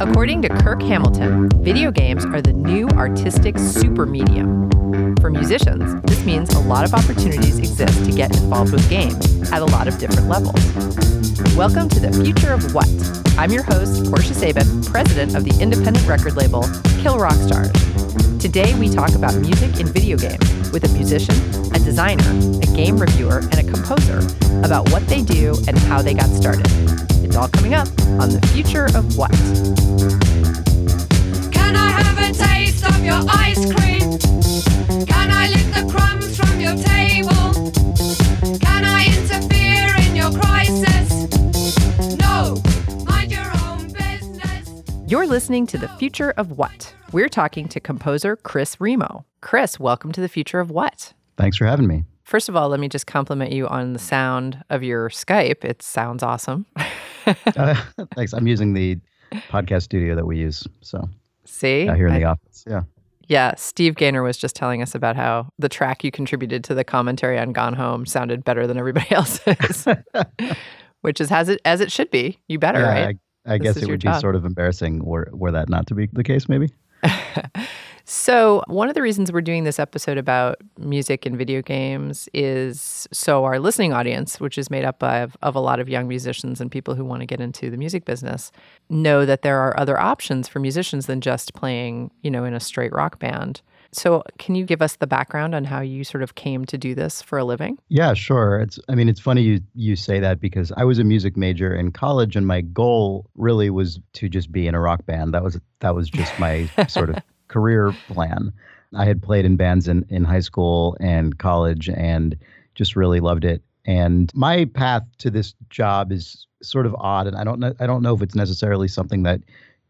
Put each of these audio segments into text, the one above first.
According to Kirk Hamilton, video games are the new artistic super medium. For musicians, this means a lot of opportunities exist to get involved with games at a lot of different levels. Welcome to the future of what? I'm your host, Portia Sabin, president of the independent record label Kill Rock Stars. Today, we talk about music in video games with a musician, a designer, a game reviewer, and a composer about what they do and how they got started. It's all coming up on The Future of What. Can I have a taste of your ice cream? Can I lick the crumbs from your table? Can I interfere in your crisis? No, mind your own business. You're listening to The Future of What. We're talking to composer Chris Remo. Chris, welcome to The Future of What. Thanks for having me. First of all, let me just compliment you on the sound of your Skype. It sounds awesome. Uh, thanks. I'm using the podcast studio that we use. So See? out here in I- the office. Yeah. Yeah, Steve Gaynor was just telling us about how the track you contributed to the commentary on Gone Home sounded better than everybody else's, which is as it as it should be. You better, yeah, right? I, I guess it would job. be sort of embarrassing were, were that not to be the case, maybe. So, one of the reasons we're doing this episode about music and video games is so our listening audience, which is made up of, of a lot of young musicians and people who want to get into the music business, know that there are other options for musicians than just playing, you know, in a straight rock band. So, can you give us the background on how you sort of came to do this for a living? Yeah, sure. It's I mean, it's funny you you say that because I was a music major in college and my goal really was to just be in a rock band. That was that was just my sort of career plan. I had played in bands in in high school and college and just really loved it. And my path to this job is sort of odd and I don't know I don't know if it's necessarily something that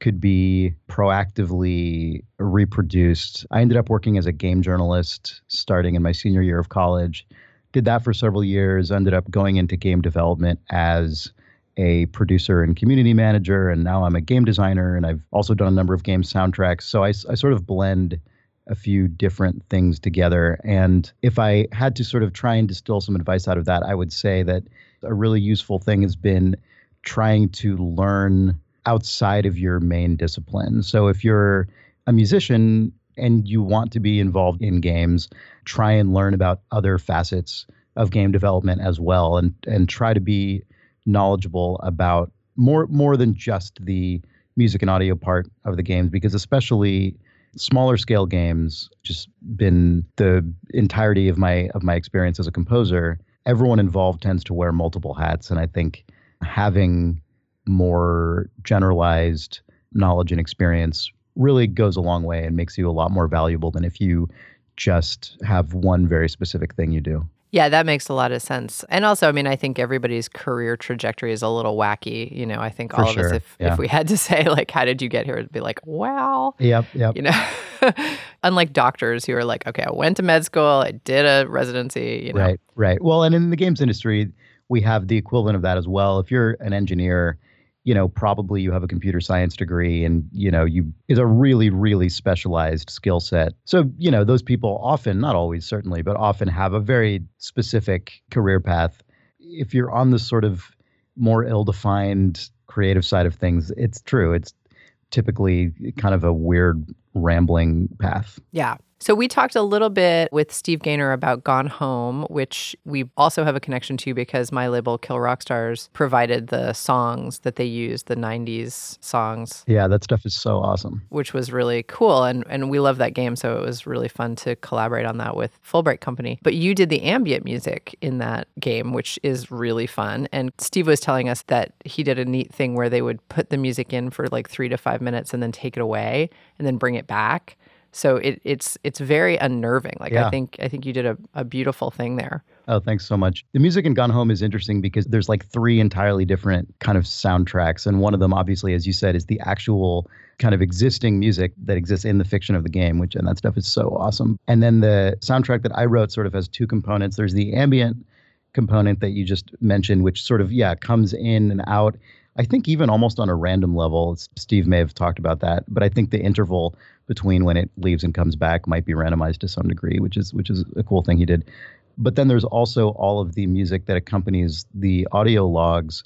could be proactively reproduced. I ended up working as a game journalist starting in my senior year of college. Did that for several years, ended up going into game development as a producer and community manager, and now I'm a game designer, and I've also done a number of game soundtracks. So I, I sort of blend a few different things together. And if I had to sort of try and distill some advice out of that, I would say that a really useful thing has been trying to learn outside of your main discipline. So if you're a musician and you want to be involved in games, try and learn about other facets of game development as well and and try to be knowledgeable about more more than just the music and audio part of the games because especially smaller scale games just been the entirety of my of my experience as a composer everyone involved tends to wear multiple hats and i think having more generalized knowledge and experience really goes a long way and makes you a lot more valuable than if you just have one very specific thing you do. Yeah, that makes a lot of sense. And also, I mean, I think everybody's career trajectory is a little wacky. You know, I think For all of us, if, yeah. if we had to say, like, how did you get here? It'd be like, well, Yep, yep. you know, unlike doctors who are like, okay, I went to med school, I did a residency, you know. Right, right. Well, and in the games industry, we have the equivalent of that as well. If you're an engineer, you know, probably you have a computer science degree and, you know, you is a really, really specialized skill set. So, you know, those people often, not always certainly, but often have a very specific career path. If you're on the sort of more ill-defined creative side of things, it's true. It's typically kind of a weird rambling path. Yeah. So we talked a little bit with Steve Gaynor about Gone Home, which we also have a connection to because my label Kill Rock Stars provided the songs that they used, the 90s songs, Yeah, that stuff is so awesome. which was really cool. And, and we love that game. So it was really fun to collaborate on that with Fullbright Company. But you did the ambient music in that game, which is really fun. And Steve was telling us that he did a neat thing where they would put the music in for like three to five minutes and then take it away and then bring it back. So it, it's it's very unnerving. Like I think I think you did a, a beautiful thing there. Oh, thanks so much. The music in Gone Home is interesting because there's like three entirely different kind of soundtracks. And one of them, obviously, as you said, is the actual kind of existing music that exists in the fiction of the game, which, and that stuff is so awesome. And then the soundtrack that I wrote sort of has two components. There's the ambient component that you just mentioned, which sort of, yeah, comes in and out. I think even almost on a random level, Steve may have talked about that, but I think the interval between when it leaves and comes back might be randomized to some degree, which is which is a cool thing he did. But then there's also all of the music that accompanies the audio logs.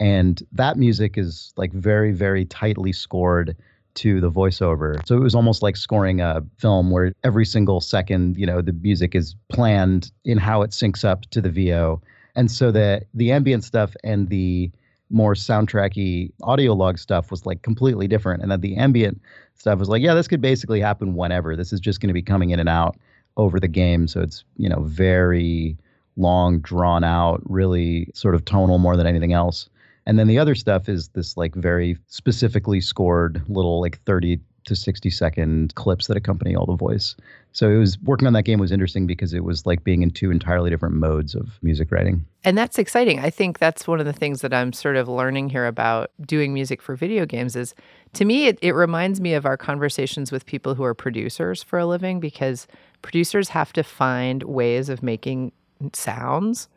And that music is like very, very tightly scored to the voiceover. So it was almost like scoring a film where every single second, you know, the music is planned in how it syncs up to the VO. And so the the ambient stuff and the more soundtracky audio log stuff was like completely different. And then the ambient stuff was like, yeah, this could basically happen whenever. This is just going to be coming in and out over the game. So it's, you know, very long, drawn out, really sort of tonal more than anything else. And then the other stuff is this like very specifically scored little like 30 to 60 second clips that accompany all the voice. So it was working on that game was interesting because it was like being in two entirely different modes of music writing. And that's exciting. I think that's one of the things that I'm sort of learning here about doing music for video games is to me it, it reminds me of our conversations with people who are producers for a living because producers have to find ways of making sounds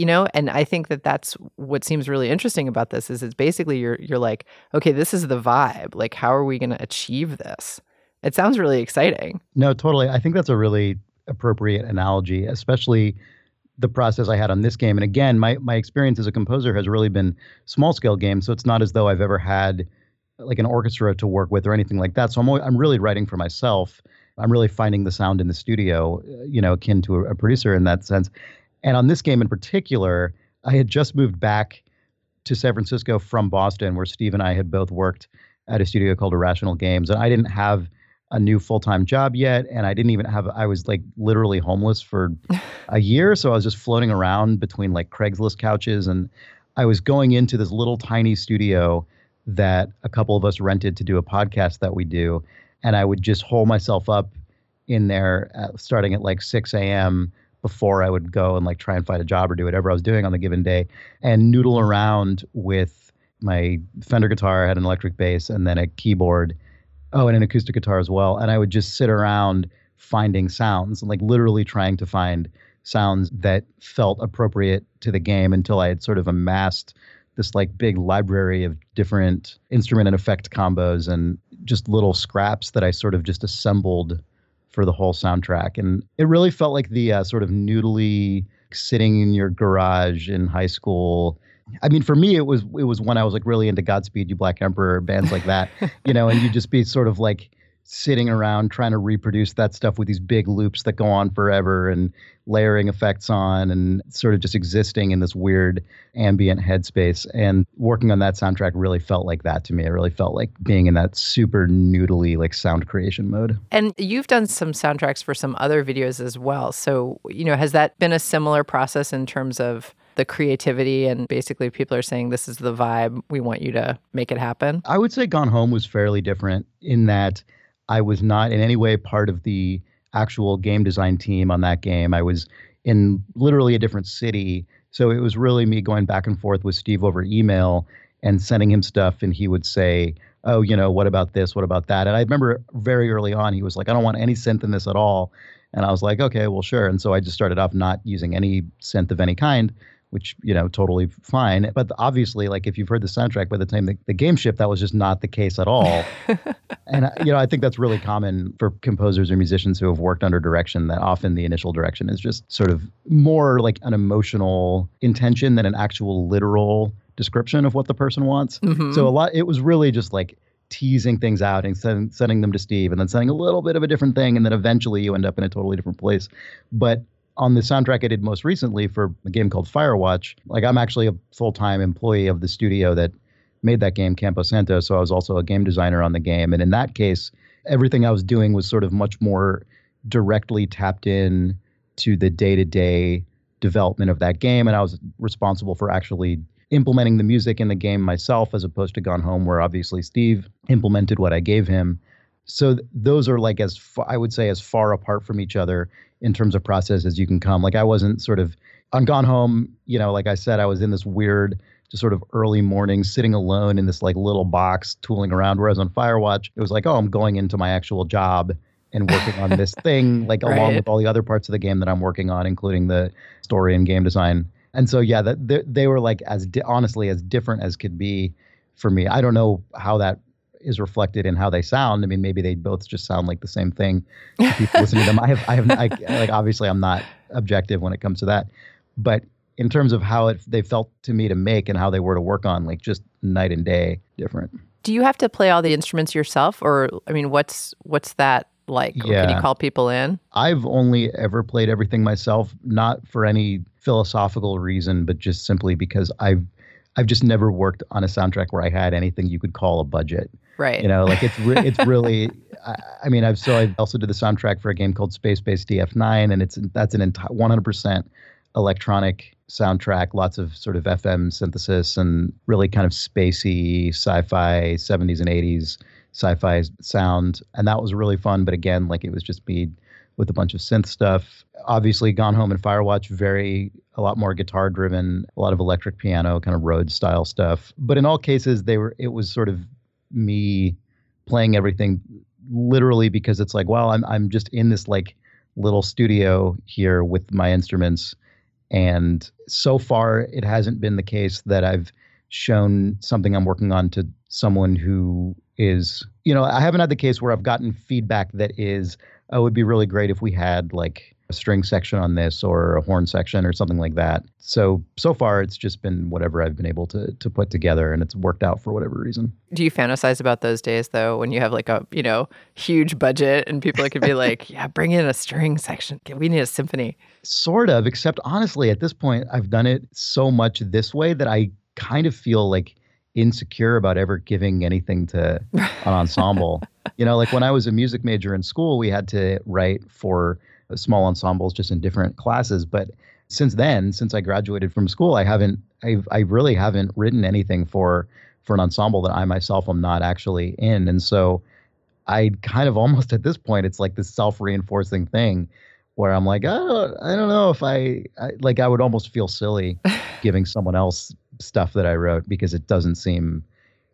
you know and i think that that's what seems really interesting about this is it's basically you're you're like okay this is the vibe. Like how are we going to achieve this? It sounds really exciting. No totally. I think that's a really appropriate analogy especially the process i had on this game. And again my my experience as a composer has really been small scale games so it's not as though i've ever had like an orchestra to work with or anything like that. So i'm always, i'm really writing for myself. I'm really finding the sound in the studio uh, you know akin to a, a producer in that sense and on this game in particular, I had just moved back to San Francisco from Boston, where Steve and I had both worked at a studio called Irrational Games. And I didn't have a new full time job yet. And I didn't even have, I was like literally homeless for a year. So I was just floating around between like Craigslist couches. And I was going into this little tiny studio that a couple of us rented to do a podcast that we do. And I would just hole myself up in there at, starting at like 6 a.m before I would go and like try and find a job or do whatever I was doing on the given day and noodle mm-hmm. around with my Fender guitar, I had an electric bass and then a keyboard. Oh, and an acoustic guitar as well. And I would just sit around finding sounds and like literally trying to find sounds that felt appropriate to the game until I had sort of amassed this like big library of different instrument and effect combos and just little scraps that I sort of just assembled for the whole soundtrack. And it really felt like the uh, sort of noodly sitting in your garage in high school. I mean, for me, it was it was when I was like really into Godspeed You Black Emperor bands like that, you know, and you just be sort of like sitting around trying to reproduce that stuff with these big loops that go on forever and layering effects on and sort of just existing in this weird ambient headspace. And working on that soundtrack really felt like that to me. It really felt like being in that super noodly like sound creation mode. And you've done some soundtracks for some other videos as well. So, you know, has that been a similar process in terms of the creativity and basically people are saying this is the vibe we want you to make it happen i would say gone home was fairly different in that I was not in any way part of the actual game design team on that game. I was in literally a different city. So it was really me going back and forth with Steve over email and sending him stuff. And he would say, Oh, you know, what about this? What about that? And I remember very early on, he was like, I don't want any synth in this at all. And I was like, okay, well, sure. And so I just started off not using any synth of any kind which you know totally fine. But obviously like if you've heard the soundtrack by the time the, the game shipped that was just not the case at all. And uh, you know i think that's really common for composers or musicians who have worked under direction that often the initial direction is just sort of more like an emotional intention than an actual literal description of what the person wants. Mm-hmm. so a lot it was really just like teasing things out and send, sending them to Steve and then sending a little bit of a different thing and then eventually you end up in a totally different place. But on the soundtrack I did most recently for a game called Firewatch, like I'm actually a full time employee of the studio that made that game, Campo Santo. So I was also a game designer on the game. And in that case, everything I was doing was sort of much more directly tapped in to the day to day development of that game. And I was responsible for actually implementing the music in the game myself, as opposed to Gone Home, where obviously Steve implemented what I gave him. So th- those are like as I would say as far apart from each other in terms of process as you can come. Like I wasn't sort of on Gone Home, you know, like I said, I was in this weird, just sort of early morning, sitting alone in this like little box, tooling around. Whereas on Firewatch, it was like, oh, I'm going into my actual job and working on this thing, like right. along with all the other parts of the game that I'm working on, including the story and game design. And so, yeah, that they, they were like as di- honestly as different as could be for me. I don't know how that is reflected in how they sound. I mean, maybe they both just sound like the same thing. People listening to them, I have, I have, I, like obviously, I'm not objective when it comes to that, but in terms of how it they felt to me to make and how they were to work on, like just night and day different. Do you have to play all the instruments yourself, or I mean, what's what's that like? Or Can you call people in? I've only ever played everything myself, not for any philosophical reason, but just simply because I've I've just never worked on a soundtrack where I had anything you could call a budget. Right. You know, like it's re- it's really. I, I mean, I've so I also did the soundtrack for a game called Space Base DF9, and it's that's an entire 100% electronic soundtrack, lots of sort of FM synthesis and really kind of spacey sci-fi 70s and 80s sci-fi sound, and that was really fun. But again, like it was just me with a bunch of synth stuff. Obviously, Gone Home and Firewatch, very a lot more guitar driven, a lot of electric piano, kind of Rhodes style stuff. But in all cases, they were it was sort of me playing everything literally because it's like, well, I'm I'm just in this like little studio here with my instruments, and so far it hasn't been the case that I've shown something I'm working on to someone who is, you know, I haven't had the case where I've gotten feedback that is, oh, it would be really great if we had like a string section on this or a horn section or something like that. So so far it's just been whatever I've been able to to put together and it's worked out for whatever reason. Do you fantasize about those days though, when you have like a you know huge budget and people could be like, yeah, bring in a string section. We need a symphony. Sort of, except honestly, at this point, I've done it so much this way that I kind of feel like insecure about ever giving anything to an ensemble. you know, like when I was a music major in school, we had to write for small ensembles just in different classes. But since then, since I graduated from school, I haven't, I've, I really haven't written anything for for an ensemble that I myself am not actually in. And so I kind of almost at this point, it's like this self reinforcing thing where I'm like, I don't, I don't know if I, I like I would almost feel silly giving someone else stuff that I wrote because it doesn't seem.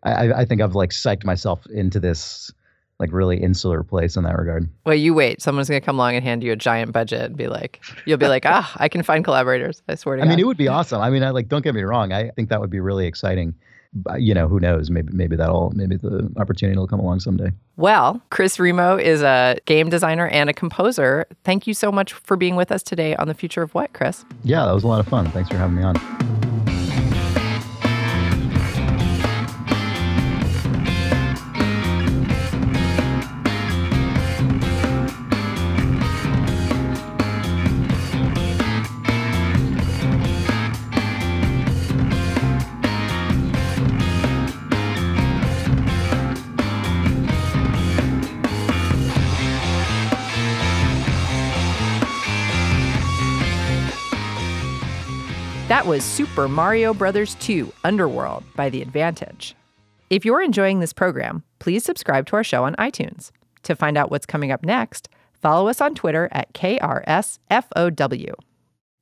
I, I- think I've like psyched myself into this like really insular place in that regard. Well, you wait. Someone's gonna come along and hand you a giant budget and be like, you'll be like, ah, I can find collaborators. I swear to I God. I mean, it would be awesome. I mean, I like don't get me wrong. I think that would be really exciting. But, you know, who knows? Maybe maybe that'll maybe the opportunity will come along someday. Well, Chris Remo is a game designer and a composer. Thank you so much for being with us today on the future of what, Chris? Yeah, that was a lot of fun. Thanks for having me on. Was Super Mario Brothers 2 Underworld by The Advantage. If you're enjoying this program, please subscribe to our show on iTunes. To find out what's coming up next, follow us on Twitter at KRSFOW.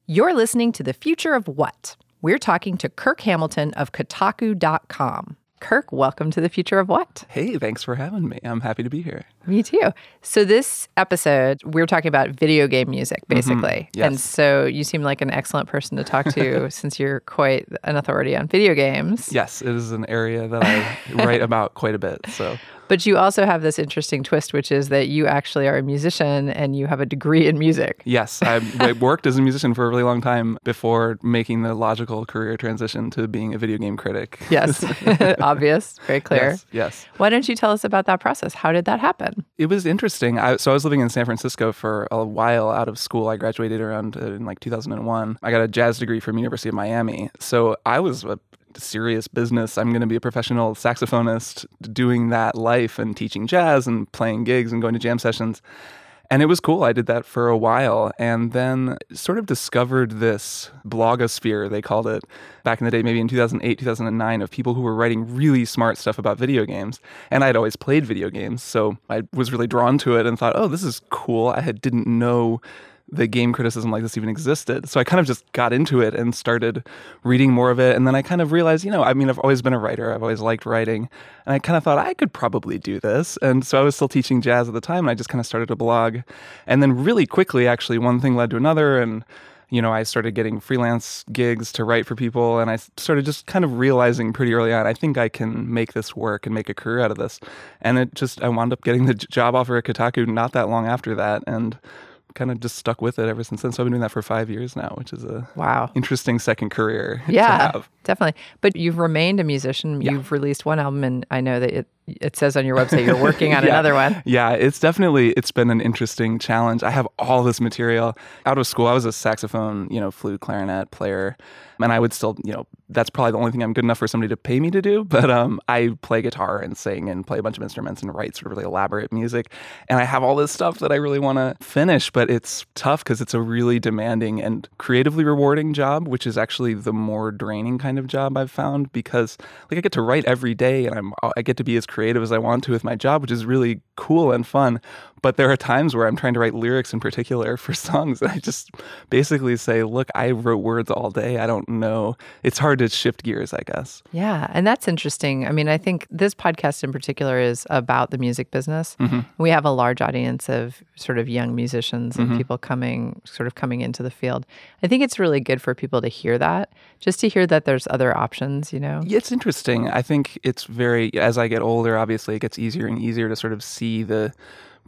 You're listening to The Future of What? We're talking to Kirk Hamilton of Kotaku.com. Kirk, welcome to The Future of What? Hey, thanks for having me. I'm happy to be here. Me too. So this episode, we're talking about video game music, mm-hmm. basically. yes. And so you seem like an excellent person to talk to since you're quite an authority on video games. Yes, it is an area that I write about quite a bit. So, But you also have this interesting twist, which is that you actually are a musician and you have a degree in music. yes, I, I worked as a musician for a really long time before making the logical career transition to being a video game critic. Yes, obvious, very clear. Yes, yes. Why don't you tell us about that process? How did that happen? It was interesting. I, so I was living in San Francisco for a while out of school. I graduated around uh, in like 2001. I got a jazz degree from University of Miami. So I was a serious business. I'm going to be a professional saxophonist doing that life and teaching jazz and playing gigs and going to jam sessions. And it was cool. I did that for a while and then sort of discovered this blogosphere, they called it back in the day, maybe in 2008, 2009, of people who were writing really smart stuff about video games. And I'd always played video games. So I was really drawn to it and thought, oh, this is cool. I had, didn't know that game criticism like this even existed. So I kind of just got into it and started reading more of it. And then I kind of realized, you know, I mean, I've always been a writer, I've always liked writing. And I kind of thought I could probably do this. And so I was still teaching jazz at the time. And I just kind of started a blog. And then really quickly, actually, one thing led to another. And you know, I started getting freelance gigs to write for people, and I started just kind of realizing pretty early on, I think I can make this work and make a career out of this. And it just, I wound up getting the job offer at Kotaku not that long after that, and kind of just stuck with it ever since then. So I've been doing that for five years now, which is a Wow. interesting second career. to Yeah, have. definitely. But you've remained a musician. Yeah. You've released one album, and I know that it it says on your website you're working on Yeah. another one. Yeah, it's definitely it's been an interesting challenge. I have all this material out of school. I was a saxophone, you know, flute, clarinet player, and I would still, you know, that's probably the only thing I'm good enough for somebody to pay me to do. But um, I play guitar and sing and play a bunch of instruments and write sort of really elaborate music, and I have all this stuff that I really want to finish. But it's tough because it's a really demanding and creatively rewarding job, which is actually the more draining kind of job I've found because like I get to write every day and I'm I get to be as creative as I want to with my job, which is really cool and fun. But there are times where I'm trying to write lyrics in particular for songs and I just basically say, look, I wrote words all day. I don't know. It's hard to shift gears, I guess. Yeah, and that's interesting. I mean, I think this podcast in particular is about the music business. Mm-hmm. We have a large audience of sort of young musicians and mm-hmm. people coming sort of coming into the field. I think it's really good for people to hear that, just to hear that there's other options, you know. Yeah, It's interesting. I think it's very as I get older, obviously it gets easier and easier to sort of see the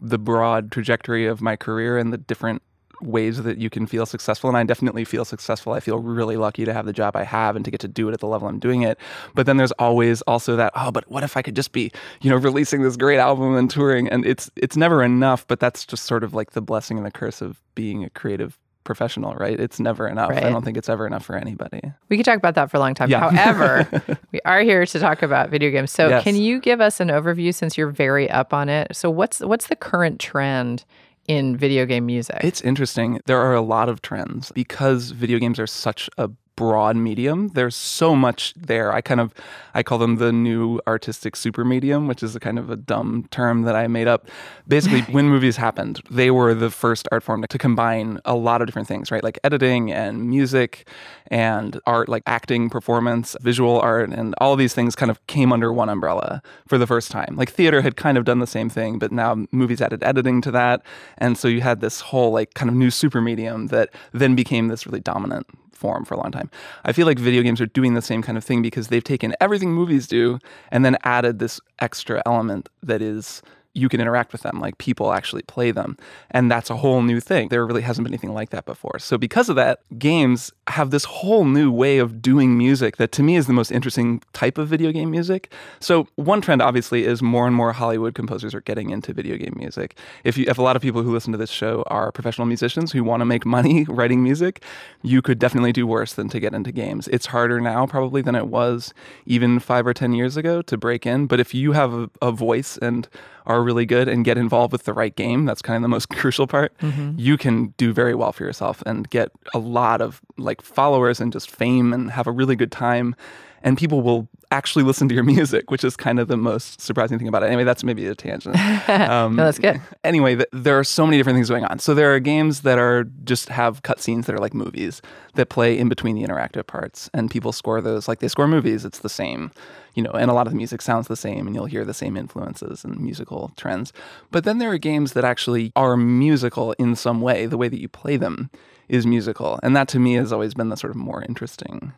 the broad trajectory of my career and the different ways that you can feel successful and I definitely feel successful. I feel really lucky to have the job I have and to get to do it at the level I'm doing it. But then there's always also that oh, but what if I could just be, you know, releasing this great album and touring and it's it's never enough, but that's just sort of like the blessing and the curse of being a creative professional, right? It's never enough. Right. I don't think it's ever enough for anybody. We could talk about that for a long time. Yeah. However, we are here to talk about video games. So, Yes. can you give us an overview since you're very up on it? So, what's what's the current trend in video game music? It's interesting. There are a lot of trends because video games are such a broad medium. There's so much there. I kind of I call them the new artistic super medium, which is a kind of a dumb term that I made up. Basically, when movies happened, they were the first art form to combine a lot of different things, right? Like editing and music and art like acting, performance, visual art and all these things kind of came under one umbrella for the first time. Like theater had kind of done the same thing, but now movies added editing to that. And so you had this whole like kind of new super medium that then became this really dominant form for a long time. I feel like video games are doing the same kind of thing because they've taken everything movies do and then added this extra element that is you can interact with them, like people actually play them. And that's a whole new thing. There really hasn't been anything like that before. So, because of that, games have this whole new way of doing music that to me is the most interesting type of video game music. So, one trend obviously is more and more Hollywood composers are getting into video game music. If you if a lot of people who listen to this show are professional musicians who want to make money writing music, you could definitely do worse than to get into games. It's harder now probably than it was even 5 or 10 years ago to break in, but if you have a, a voice and are really good and get involved with the right game, that's kind of the most crucial part. Mm-hmm. You can do very well for yourself and get a lot of like followers and just fame and have a really good time. And people will actually listen to your music, which is kind of the most surprising thing about it. Anyway, that's maybe a tangent. Um, No, that's good. Anyway, th- there are so many different things going on. So there are games that are just have cutscenes that are like movies that play in between the interactive parts, and people score those like they score movies. It's the same, you know, and a lot of the music sounds the same, and you'll hear the same influences and musical trends. But then there are games that actually are musical in some way. The way that you play them is musical, and that to me has always been the sort of more interesting,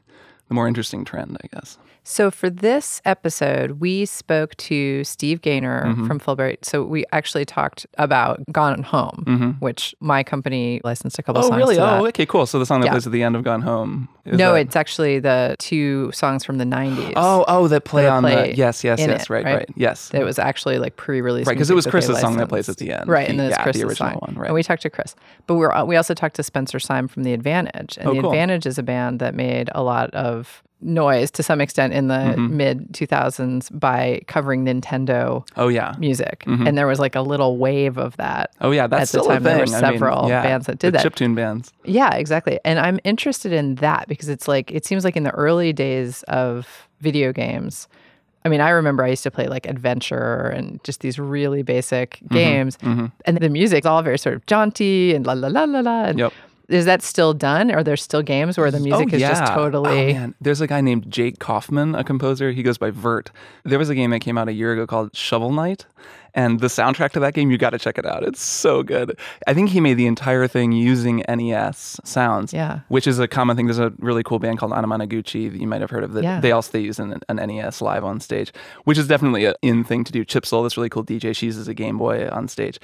the more interesting trend, I guess. So for this episode, we spoke to Steve Gaynor Mm-hmm. from Fullbright. So we actually talked about Gone Home, which my company licensed a couple Mm-hmm. Oh, songs really? to that. Oh, okay, cool. So the song that Yeah. plays at the end of Gone Home. is no, that- it's actually the two songs from the 90s. Oh, oh, that play that on play the yes, yes, yes, it, right, right? right, yes, It was actually like pre-release, Right, 'cause music it was Chris's song that plays at the end. right? And then The- it's yeah, the Chris's original song. one, right. And we talked to Chris, but we we also talked to Spencer Seim from the Advantage, and Oh, the cool. Advantage is a band that made a lot of noise to some extent in the Mm-hmm. mid 2000s by covering Nintendo Oh yeah, music, and there was like a little wave of that. oh yeah, that's At the still time, a there were thing. I mean, several yeah, bands that did that. the that. chiptune bands. Yeah, exactly. And I'm interested in that because it's like it seems like in the early days of video games. I mean, I remember I used to play like Adventure and just these really basic Mm-hmm, games, and the music's all very sort of jaunty and la la la la la. And Yep. Is that still done? Are there still games where the music oh, is yeah. just totally? Oh, man. There's a guy named Jake Kaufman, a composer. He goes by virt. There was a game that came out a year ago called Shovel Knight, And the soundtrack to that game, you got to check it out. It's so good. I think he made the entire thing using NES sounds, Yeah. which is a common thing. There's a really cool band called Anamanaguchi that you might have heard of. That Yeah. they also they use an, an NES live on stage, which is definitely a in thing to do. Chipzel, this really cool DJ, she uses a Game Boy on stage.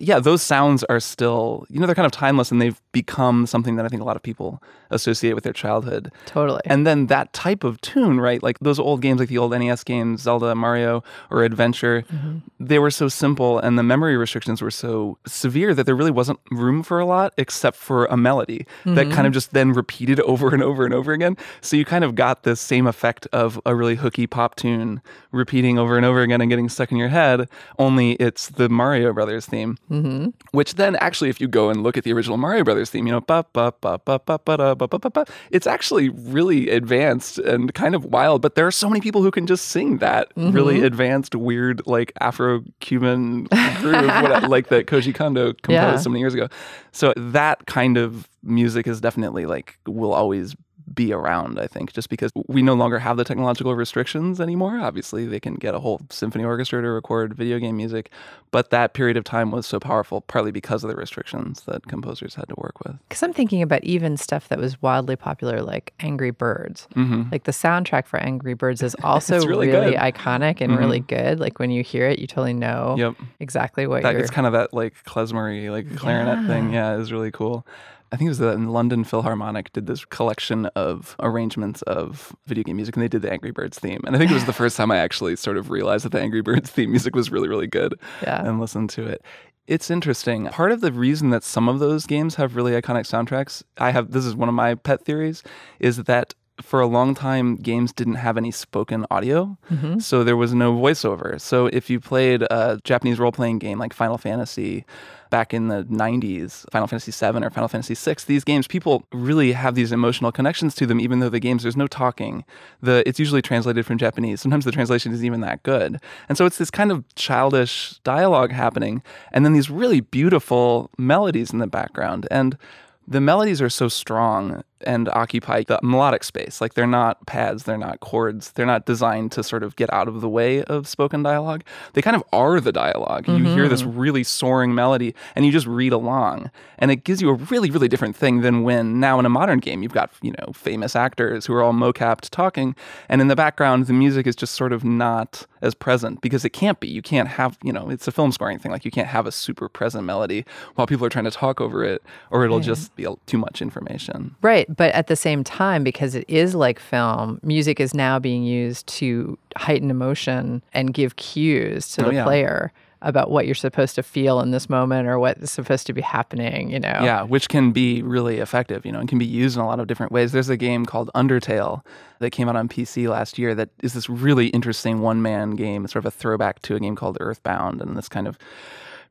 Yeah, those sounds are still, you know, they're kind of timeless and they've become something that I think a lot of people associate with their childhood. Totally. And then that type of tune, right? Like those old games, like the old NES games, Zelda, Mario, or Adventure, mm-hmm. they were so simple and the memory restrictions were so severe that there really wasn't room for a lot except for a melody that mm-hmm. kind of just then repeated over and over and over again. So you kind of got this same effect of a really hooky pop tune repeating over and over again and getting stuck in your head, only it's the Mario Brothers theme. Mm-hmm. Which then actually, if you go and look at the original Mario Brothers theme, you know, ba ba ba ba ba ba da, ba ba ba ba, it's actually really advanced and kind of wild. But there are so many people who can just sing that really mm-hmm. advanced, weird, like Afro-Cuban groove, what, like that Koji Kondo composed Yeah. so many years ago. So that kind of music is definitely like will always be around, I think, just because we no longer have the technological restrictions anymore. Obviously, they can get a whole symphony orchestra to record video game music, but that period of time was so powerful, partly because of the restrictions that composers had to work with. Because I'm thinking about even stuff that was wildly popular, like Angry Birds. Like the soundtrack for Angry Birds is also Mm-hmm. Really really. Mm-hmm. iconic and really good. Like when you hear it, you totally know Yep. exactly what That you're. it's kind of that like klezmery, like clarinet thing. Yeah, it was really cool. I think it was the London Philharmonic did this collection of arrangements of video game music, and they did the Angry Birds theme. And I think it was the first time I actually sort of realized that the Angry Birds theme music was really, really good, Yeah. and listened to it. It's interesting. Part of the reason that some of those games have really iconic soundtracks, I have this is one of my pet theories, is that for a long time games didn't have any spoken audio. Mm-hmm. So there was no voiceover. So if you played a Japanese role-playing game like Final Fantasy back in the 90s, Final Fantasy 7 or Final Fantasy 6, these games people really have these emotional connections to them even though the games there's no talking. The it's usually translated from Japanese. Sometimes the translation isn't even that good. And so it's this kind of childish dialogue happening and then these really beautiful melodies in the background and the melodies are so strong and occupy the melodic space. Like they're not pads, they're not chords, they're not designed to sort of get out of the way of spoken dialogue. They kind of are the dialog You hear this mm-hmm. really soaring melody and you just read along. And it gives you a really, really different thing than when now in a modern game you've got, you know, famous actors who are all mocapped talking. And in the background, the music is just sort of not as present because it can't be. You can't have, you know, it's a film scoring thing. Like you can't have a super present melody while people are trying to talk over it or it'll just be too much information. Right. But at the same time, because it is like film, music is now being used to heighten emotion and give cues to Oh, the yeah. player about what you're supposed to feel in this moment or what is supposed to be happening, you know? Yeah, which can be really effective, you know, and can be used in a lot of different ways. There's a game called Undertale that came out on PC last year that is this really interesting one man game. It's sort of a throwback to a game called Earthbound and this kind of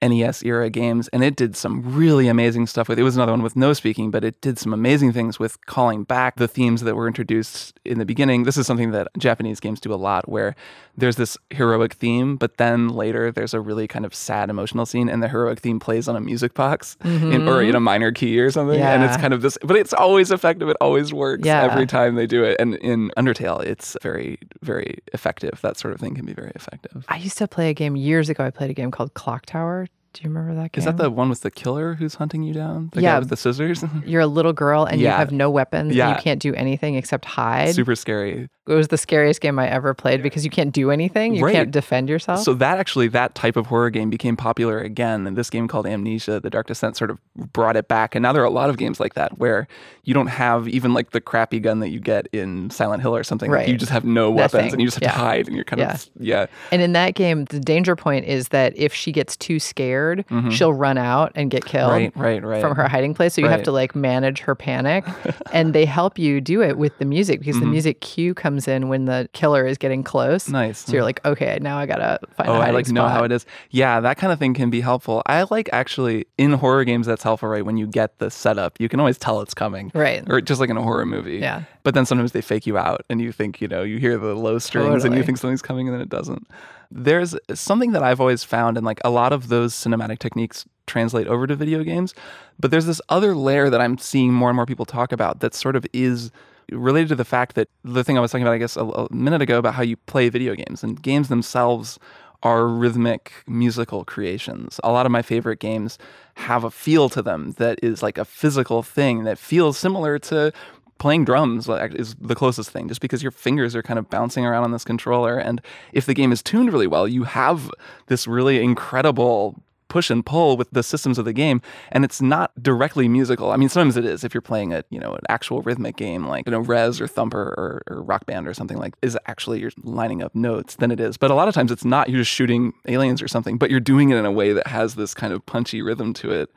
NES era games. And it did some really amazing stuff with it. was another one with no speaking, but it did some amazing things with calling back the themes that were introduced in the beginning. This is something that Japanese games do a lot where there's this heroic theme, but then later there's a really kind of sad emotional scene and the heroic theme plays on a music box in, or in a mm-hmm. minor key or something. And it's kind of this, but it's always effective. It always works Yeah. every time they do it. And in Undertale, it's very, very effective. That sort of thing can be very effective. I used to play a game years ago. I played a game called Clock Tower. Do you remember that game? Is that the one with the killer who's hunting you down? The Yeah. guy with the scissors? You're a little girl and you have no weapons and Yeah. you can't do anything except hide. Super scary. It was the scariest game I ever played because you can't do anything. You Right. can't defend yourself. So that actually, that type of horror game became popular again. And this game called Amnesia, The Dark Descent, sort of brought it back. And now there are a lot of games like that where you don't have even like the crappy gun that you get in Silent Hill or something. Like, Right. you just have no weapons Nothing. and you just have Yeah. to hide and you're kind Yeah. of, yeah. And in that game, the danger point is that if she gets too scared, she'll run out and get killed Mm-hmm. Right, right, right. from her hiding place. So you have to like manage her panic. and they help you do it with the music because the music cue comes in when the killer is getting close. Nice. So you're like, okay, now I gotta find Oh, a I like know how it is. Yeah, that kind of thing can be helpful. I like actually in horror games that's helpful, right? When you get the setup, you can always tell it's coming. Right. Or just like in a horror movie. Yeah. But then sometimes they fake you out and you think, you know, you hear the low strings and you think something's coming and then it doesn't. There's something that I've always found, and like a lot of those cinematic techniques translate over to video games. But there's this other layer that I'm seeing more and more people talk about that sort of is related to the fact that the thing I was talking about, I guess, a, a minute ago about how you play video games and games themselves are rhythmic musical creations. A lot of my favorite games have a feel to them that is like a physical thing that feels similar to playing drums is the closest thing just because your fingers are kind of bouncing around on this controller and if the game is tuned really well you have this really incredible push and pull with the systems of the game and it's not directly musical. I mean sometimes it is if you're playing a you know an actual rhythmic game like you know Rez or thumper or, or rock band or something like is actually you're lining up notes then it is. But a lot of times it's not you're just shooting aliens or something but you're doing it in a way that has this kind of punchy rhythm to it.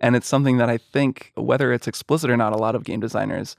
And it's something that i think whether it's explicit or not a lot of game designers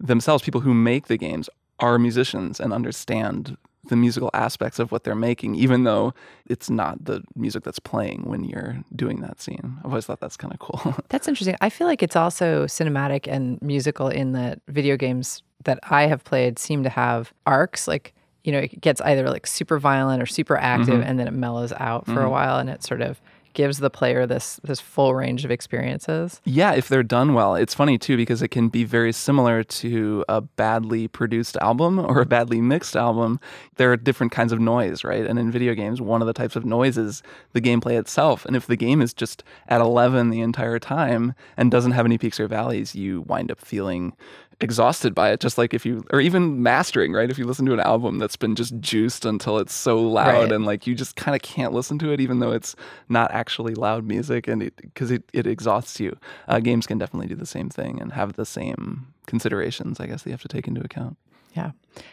themselves people who make the games are musicians and understand the musical aspects of what they're making, even though it's not the music that's playing when you're doing that scene. I've always thought that's kind of cool. That's interesting. I feel like it's also cinematic and musical in that video games that I have played seem to have arcs. Like, you know, it gets either like super violent or super active mm-hmm. and then it mellows out for a mm-hmm. while and it sort of gives the player this this full range of experiences. Yeah, if they're done well. It's funny too because it can be very similar to a badly produced album or a badly mixed album. There are different kinds of noise, right? And in video games, one of the types of noise is the gameplay itself. And if the game is just at 11 the entire time and doesn't have any peaks or valleys, you wind up feeling exhausted by it just like if you or even mastering right if you listen to an album that's been just juiced until it's so loud Right. and like you just kind of can't listen to it even though it's not actually loud music and it because it, it exhausts you uh, games can definitely do the same thing and have the same considerations i guess that you have to take into account Yeah.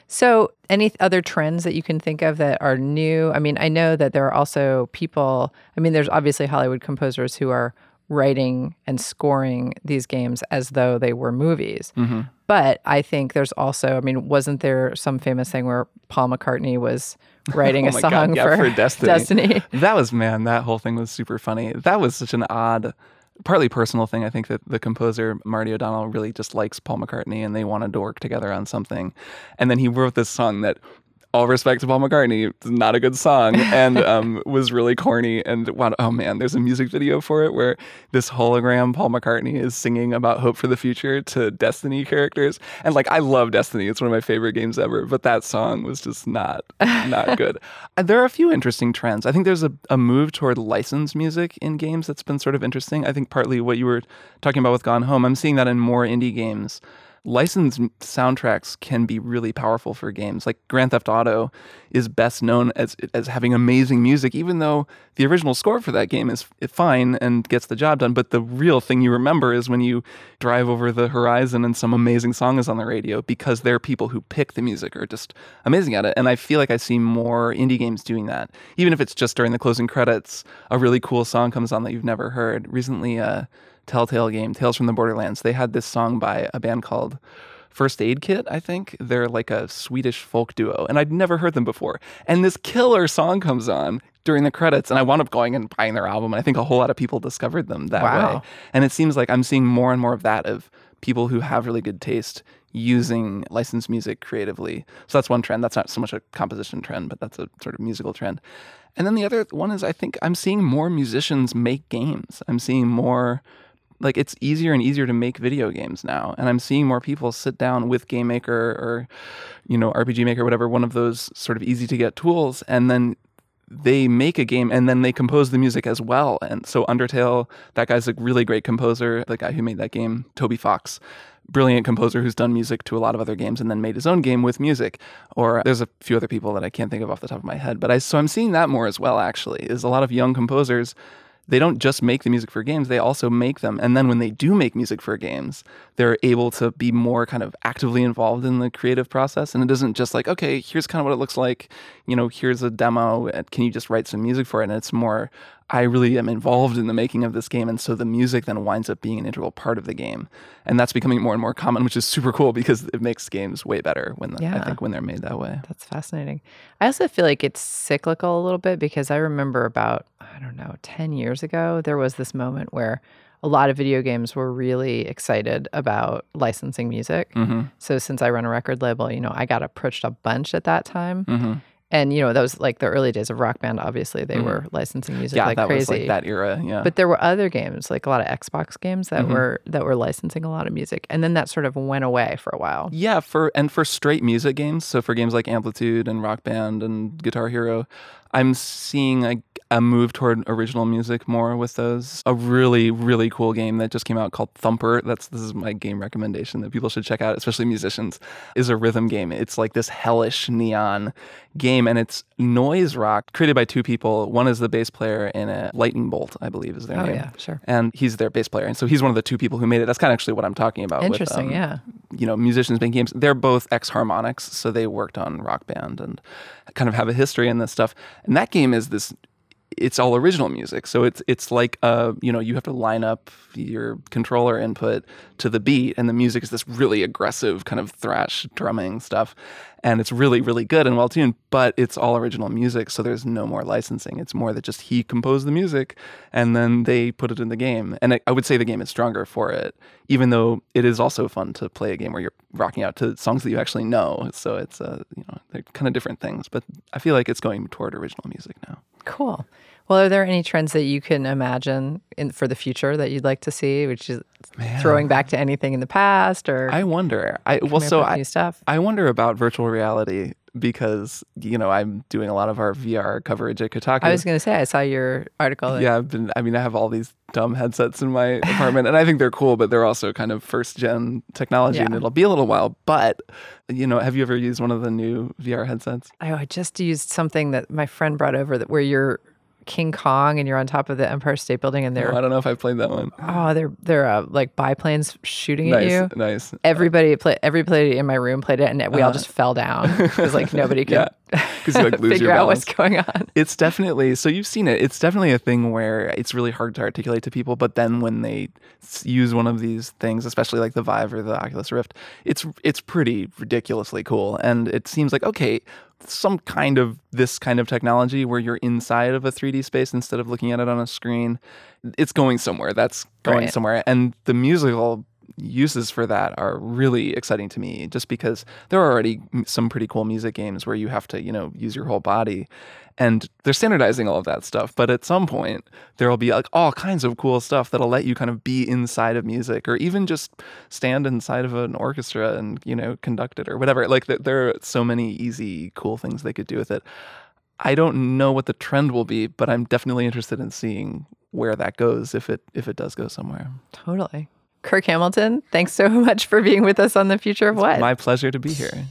So, any other trends that you can think of that are new? I mean, I know that there are also people, I mean, there's obviously Hollywood composers who are writing and scoring these games as though they were movies. Mm-hmm. But I think there's also, I mean, wasn't there some famous thing where Paul McCartney was writing Oh a song God, yeah, for, for Destiny. Destiny? that was man that whole thing was super funny that was such an odd partly personal thing i think that the composer marty o'donnell really just likes paul mccartney and they wanted to work together on something and then he wrote this song that all respect to Paul McCartney, it's not a good song, and um, was really corny. And wow, oh man, there's a music video for it where this hologram Paul McCartney is singing about hope for the future to Destiny characters. And like, I love Destiny; it's one of my favorite games ever. But that song was just not not good. And there are a few interesting trends. I think there's a, a move toward licensed music in games that's been sort of interesting. I think partly what you were talking about with Gone Home, I'm seeing that in more indie games licensed soundtracks can be really powerful for games. Like Grand Theft Auto is best known as as having amazing music, even though the original score for that game is fine and gets the job done. But the real thing you remember is when you drive over the horizon and some amazing song is on the radio because they're people who pick the music are just amazing at it. And I feel like I see more indie games doing that, even if it's just during the closing credits, a really cool song comes on that you've never heard. Recently, uh, Telltale game, Tales from the Borderlands, they had this song by a band called First Aid Kit, I think. They're like a Swedish folk duo, and I'd never heard them before. And this killer song comes on during the credits, and I wound up going and buying their album. And I think a whole lot of people discovered them that Wow. way. And it seems like I'm seeing more and more of that of people who have really good taste using licensed music creatively. So that's one trend. That's not so much a composition trend, but that's a sort of musical trend. And then the other one is I think I'm seeing more musicians make games. I'm seeing more like it's easier and easier to make video games now and i'm seeing more people sit down with game maker or you know rpg maker whatever one of those sort of easy to get tools and then they make a game and then they compose the music as well and so undertale that guy's a really great composer the guy who made that game toby fox brilliant composer who's done music to a lot of other games and then made his own game with music or there's a few other people that i can't think of off the top of my head but i so i'm seeing that more as well actually is a lot of young composers they don't just make the music for games, they also make them. And then when they do make music for games, they're able to be more kind of actively involved in the creative process. And it isn't just like, okay, here's kind of what it looks like. You know, here's a demo. and Can you just write some music for it? And it's more, I really am involved in the making of this game. And so the music then winds up being an integral part of the game. And that's becoming more and more common, which is super cool because it makes games way better when the, I think when they're made that way. That's fascinating. I also feel like it's cyclical a little bit because I remember about, I don't know, 10 years ago, there was this moment where a lot of video games were really excited about licensing music. hmm So since I run a record label, you know, I got approached a bunch at that time. hmm And you know, that was like the early days of Rock Band. Obviously, they were licensing music Mm-hmm. yeah, like that crazy. was like that era. Yeah. But there were other games, like a lot of Xbox games that Mm-hmm. were that were licensing a lot of music, and then that sort of went away for a while. Yeah, for and for straight music games, so for games like Amplitude and Rock Band and Guitar Hero, I'm seeing a, a move toward original music more with those. A really really cool game that just came out called Thumper. That's this is my game recommendation that people should check out, especially musicians. Is a rhythm game. It's like this hellish neon game, and it's noise rock created by two people. One is the bass player in a Lightning Bolt, I believe is their Oh name. yeah, sure. And he's their bass player, and so he's one of the two people who made it. That's kind of actually what I'm talking about. with, Interesting, um, yeah. you know, musicians making games. They're both ex Harmonix, so they worked on Rock Band and kind of have a history in this stuff. And that game is this. It's all original music, so it's it's like uh you know you have to line up your controller input to the beat, and the music is this really aggressive kind of thrash drumming stuff, and it's really really good and well tuned. But it's all original music, so there's no more licensing. It's more that just he composed the music, and then they put it in the game. And I, I would say the game is stronger for it, even though it is also fun to play a game where you're rocking out to songs that you actually know. So it's uh, you know they're kind of different things, but I feel like it's going toward original music now. Cool. Well, are there any trends that you can imagine in for the future that you'd like to see, which is throwing back to anything in the past or I wonder. I well, so I? I wonder about virtual reality because you know I'm doing a lot of our VR coverage at Kotaku. I was going to say I saw your article. that- yeah, I've been. I mean, I have all these dumb headsets in my apartment, and I think they're cool, but they're also kind of first gen technology, and it'll be a little while. But you know, have you ever used one of the new VR headsets? Oh, I just used something that my friend brought over that where you're King Kong and you're on top of the Empire State Building and Oh, they're I don't know if I've played that one. oh they're they're uh, like biplanes shooting at you. nice. Everybody play everybody in my room played it and we all just fell down because like nobody could Uh-huh. Yeah, you, like, lose figure your out what's going on. It's definitely so you've seen it. It's definitely a thing where it's really hard to articulate to people, but then when they use one of these things, especially like the Vive or the Oculus Rift, it's it's pretty ridiculously cool. And it seems like okay, some kind of this kind of technology where you're inside of a 3D space instead of looking at it on a screen, it's going somewhere. That's going Right. somewhere. And the musical uses for that are really exciting to me just because there are already some pretty cool music games where you have to, you know, use your whole body and they're standardizing all of that stuff. But at some point, there will be like all kinds of cool stuff that'll let you kind of be inside of music or even just stand inside of an orchestra and, you know, conduct it or whatever. Like there are so many easy, cool things they could do with it. I don't know what the trend will be, but I'm definitely interested in seeing where that goes if it if it does go somewhere. Totally. Kirk Hamilton, thanks so much for being with us on the future of what? My pleasure to be here.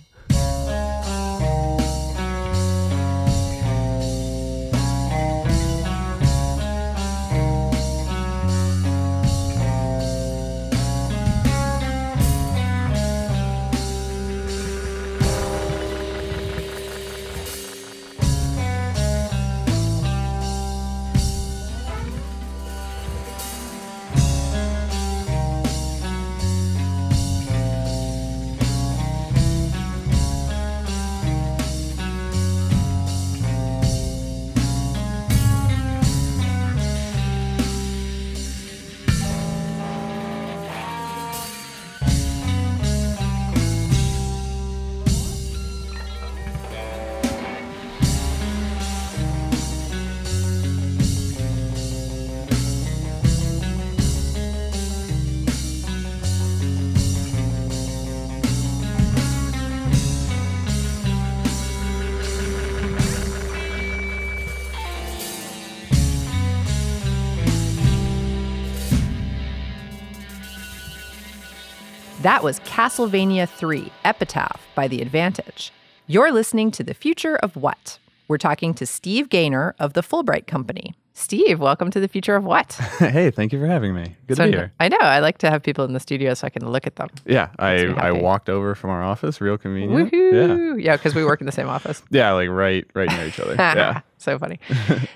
That was Castlevania 3 Epitaph by The Advantage. You're listening to The Future of What? We're talking to Steve Gaynor of the Fullbright Company. Steve, welcome to The Future of What? Hey, thank you for having me. Good So to be here. I know. I like to have people in the studio so I can look at them. Yeah, I, I walked over from our office, real convenient. Yeah, Woohoo! Yeah, because we work in the same office. yeah, like right, right near each other. yeah, so funny.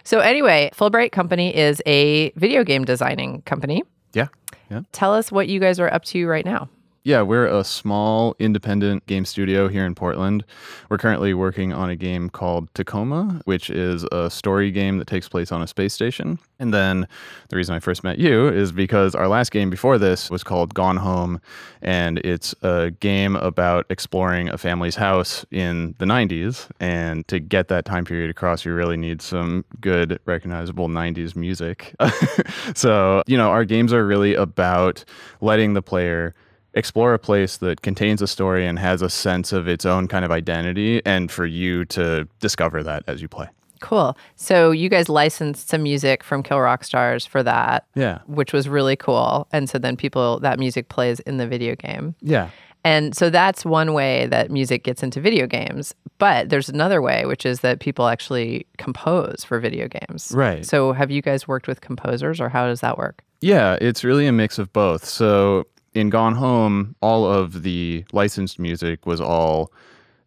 so anyway, Fullbright Company is a video game designing company. yeah, yeah. Tell us what you guys are up to right now. Yeah, we're a small independent game studio here in Portland. We're currently working on a game called Tacoma, which is a story game that takes place on a space station. And then the reason I first met you is because our last game before this was called Gone Home, and it's a game about exploring a family's house in the 90s. And to get that time period across, you really need some good, recognizable 90s music. so, you know, our games are really about letting the player explore a place that contains a story and has a sense of its own kind of identity, and for you to discover that as you play. Cool. So you guys licensed some music from Kill Rock Stars for that, Yeah. which was really cool. And so then people that music plays in the video game. Yeah. And so that's one way that music gets into video games. But there's another way, which is that people actually compose for video games. Right. So have you guys worked with composers or how does that work? Yeah, it's really a mix of both. So in Gone Home, all of the licensed music was all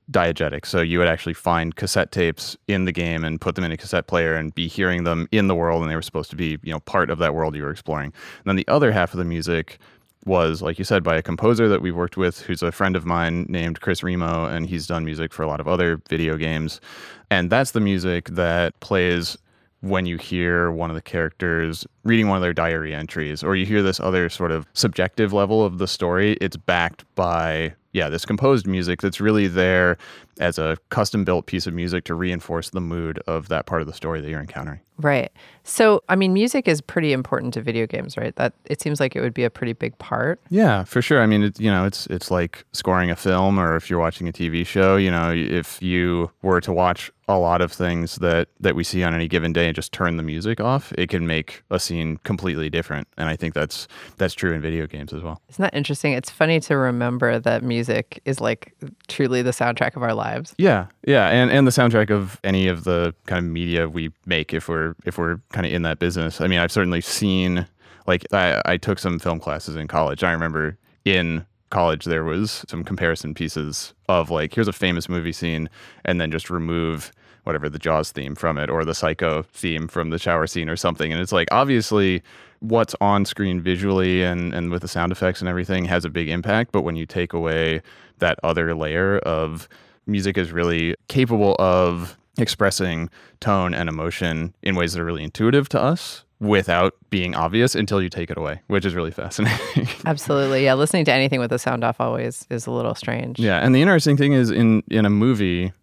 diegetic. So you would actually find cassette tapes in the game and put them in a cassette player and be hearing them in the world and they were supposed to be, you know, part of that world you were exploring. And then the other half of the music was, like you said, by a composer that we've worked with who's a friend of mine named Chris Remo, and he's done music for a lot of other video games. And that's the music that plays when you hear one of the characters reading one of their diary entries, or you hear this other sort of subjective level of the story, it's backed by, yeah, this composed music that's really there as a custom built piece of music to reinforce the mood of that part of the story that you're encountering. Right. So, I mean, music is pretty important to video games, right? That it seems like it would be a pretty big part. Yeah, for sure. I mean, it's you know, it's it's like scoring a film, or if you're watching a TV show. You know, if you were to watch a lot of things that that we see on any given day and just turn the music off, it can make a scene completely different. And I think that's that's true in video games as well. Isn't that interesting? It's funny to remember that music is like truly the soundtrack of our lives. Yeah, yeah, and and the soundtrack of any of the kind of media we make, if we're if we're kind of in that business. I mean, I've certainly seen like I, I took some film classes in college. I remember in college there was some comparison pieces of like here's a famous movie scene, and then just remove whatever the Jaws theme from it or the Psycho theme from the shower scene or something. And it's like obviously what's on screen visually and and with the sound effects and everything has a big impact. But when you take away that other layer of music is really capable of expressing tone and emotion in ways that are really intuitive to us without being obvious until you take it away, which is really fascinating. Absolutely. Yeah. Listening to anything with the sound off always is a little strange. yeah, and the interesting thing is in in a movie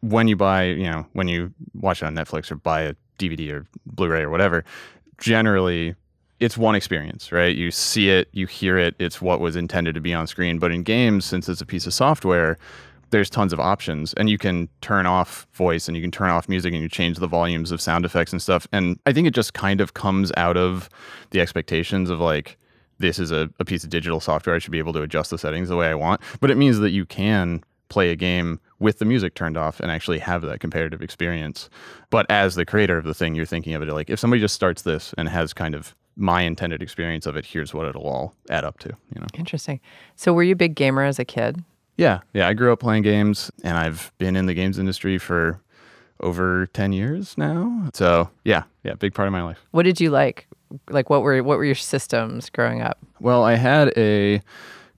when you buy, you know, when you watch it on Netflix or buy a DVD or Blu-ray or whatever, generally it's one experience, right? You see it, you hear it, it's what was intended to be on screen. But in games, since it's a piece of software, there's tons of options and you can turn off voice and you can turn off music and you change the volumes of sound effects and stuff. And I think it just kind of comes out of the expectations of like, this is a, a piece of digital software. I should be able to adjust the settings the way I want. But it means that you can play a game with the music turned off and actually have that comparative experience. But as the creator of the thing, you're thinking of it like if somebody just starts this and has kind of my intended experience of it, here's what it'll all add up to, you know. Interesting. So, were you a big gamer as a kid? Yeah, yeah. I grew up playing games, and I've been in the games industry for over ten years now. So yeah, yeah, big part of my life. What did you like? Like, what were what were your systems growing up? Well, I had a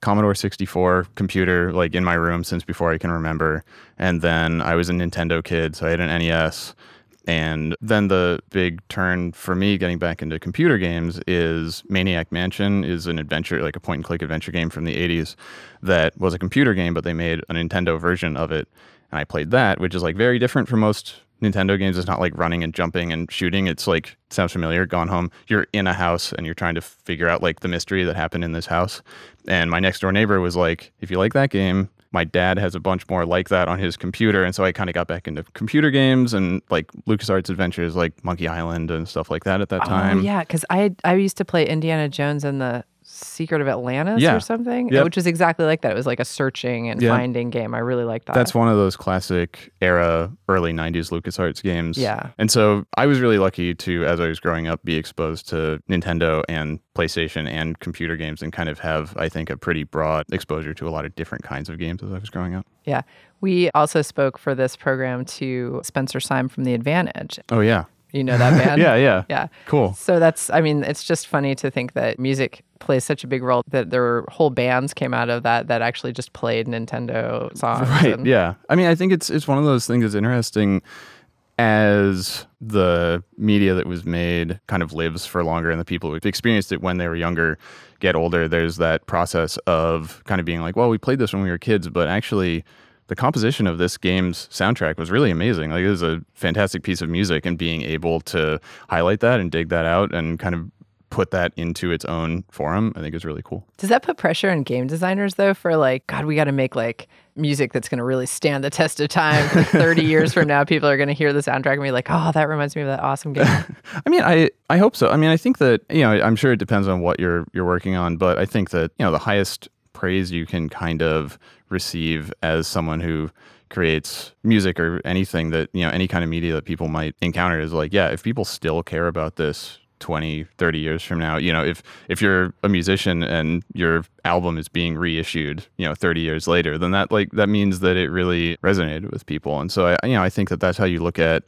Commodore 64 computer like in my room since before I can remember, and then I was a Nintendo kid, so I had an NES. And then the big turn for me getting back into computer games is Maniac Mansion is an adventure, like a point and click adventure game from the 80s that was a computer game, but they made a Nintendo version of it. And I played that, which is like very different from most Nintendo games. It's not like running and jumping and shooting. It's like, sounds familiar, gone home. You're in a house and you're trying to figure out like the mystery that happened in this house. And my next door neighbor was like, if you like that game, my dad has a bunch more like that on his computer. And so I kind of got back into computer games and like LucasArts adventures like Monkey Island and stuff like that at that oh, time. Oh yeah, because I I used to play Indiana Jones and the Secret of Atlantis Yeah. or something, Yep. which was exactly like that. It was like a searching and Yeah. finding game. I really liked that. That's one of those classic era early 90s LucasArts games. Yeah. And so I was really lucky to, as I was growing up, be exposed to Nintendo and PlayStation and computer games and kind of have, I think, a pretty broad exposure to a lot of different kinds of games as I was growing up. yeah. We also spoke for this program to Spencer Seim from The Advantage. Oh, yeah. You know that band? yeah, yeah. Yeah. Cool. So that's, I mean, it's just funny to think that music plays such a big role that there were whole bands came out of that that actually just played Nintendo songs. Right. and- Yeah. I mean, I think it's it's one of those things that's interesting as the media that was made kind of lives for longer and the people who experienced it when they were younger get older there's that process of kind of being like well we played this when we were kids but actually the composition of this game's soundtrack was really amazing like it was a fantastic piece of music and being able to highlight that and dig that out and kind of put that into its own forum i think is really cool Does that put pressure on game designers though for like, God, we got to make like music that's going to really stand the test of time for 30 years from now? People are going to hear the soundtrack and be like, oh, that reminds me of that awesome game. I mean, I I hope so. I mean, I think that you know, I'm sure it depends on what you're you're working on, but I think that you know, the highest praise you can kind of receive as someone who creates music or anything that you know, any kind of media that people might encounter is like, yeah, if people still care about this 20 30 years from now you know if if you're a musician and your album is being reissued you know 30 years later then that like that means that it really resonated with people. And so i you know i think that that's how you look at